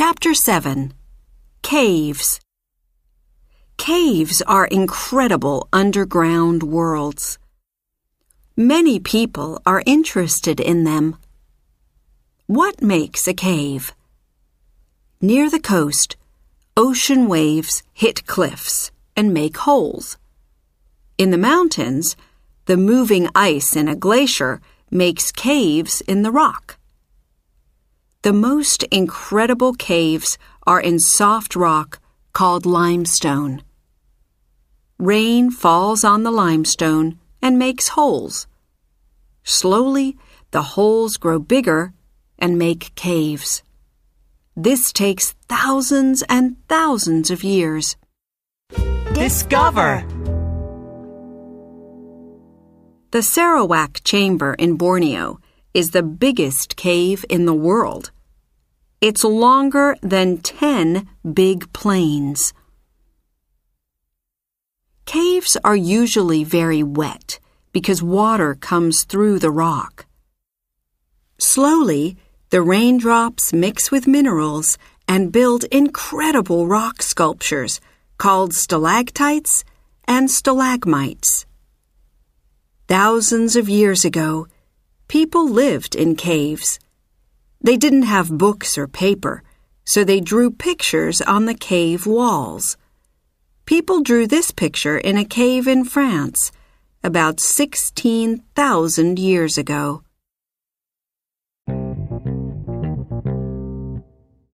Chapter 7 Caves Caves are incredible underground worlds. Many people are interested in them. What makes a cave? Near the coast, ocean waves hit cliffs and make holes. In the mountains, the moving ice in a glacier makes caves in the rock. The most incredible caves are in soft rock called limestone. Rain falls on the limestone and makes holes. Slowly, the holes grow bigger and make caves. This takes thousands and thousands of years. Discover! The Sarawak Chamber in Borneo is the biggest cave in the world. It's longer than 10 big planes. Caves are usually very wet because water comes through the rock. Slowly, the raindrops mix with minerals and build incredible rock sculptures called stalactites and stalagmites. Thousands of years ago, people lived in caves. They didn't have books or paper, so they drew pictures on the cave walls. People drew this picture in a cave in France about 16,000 years ago.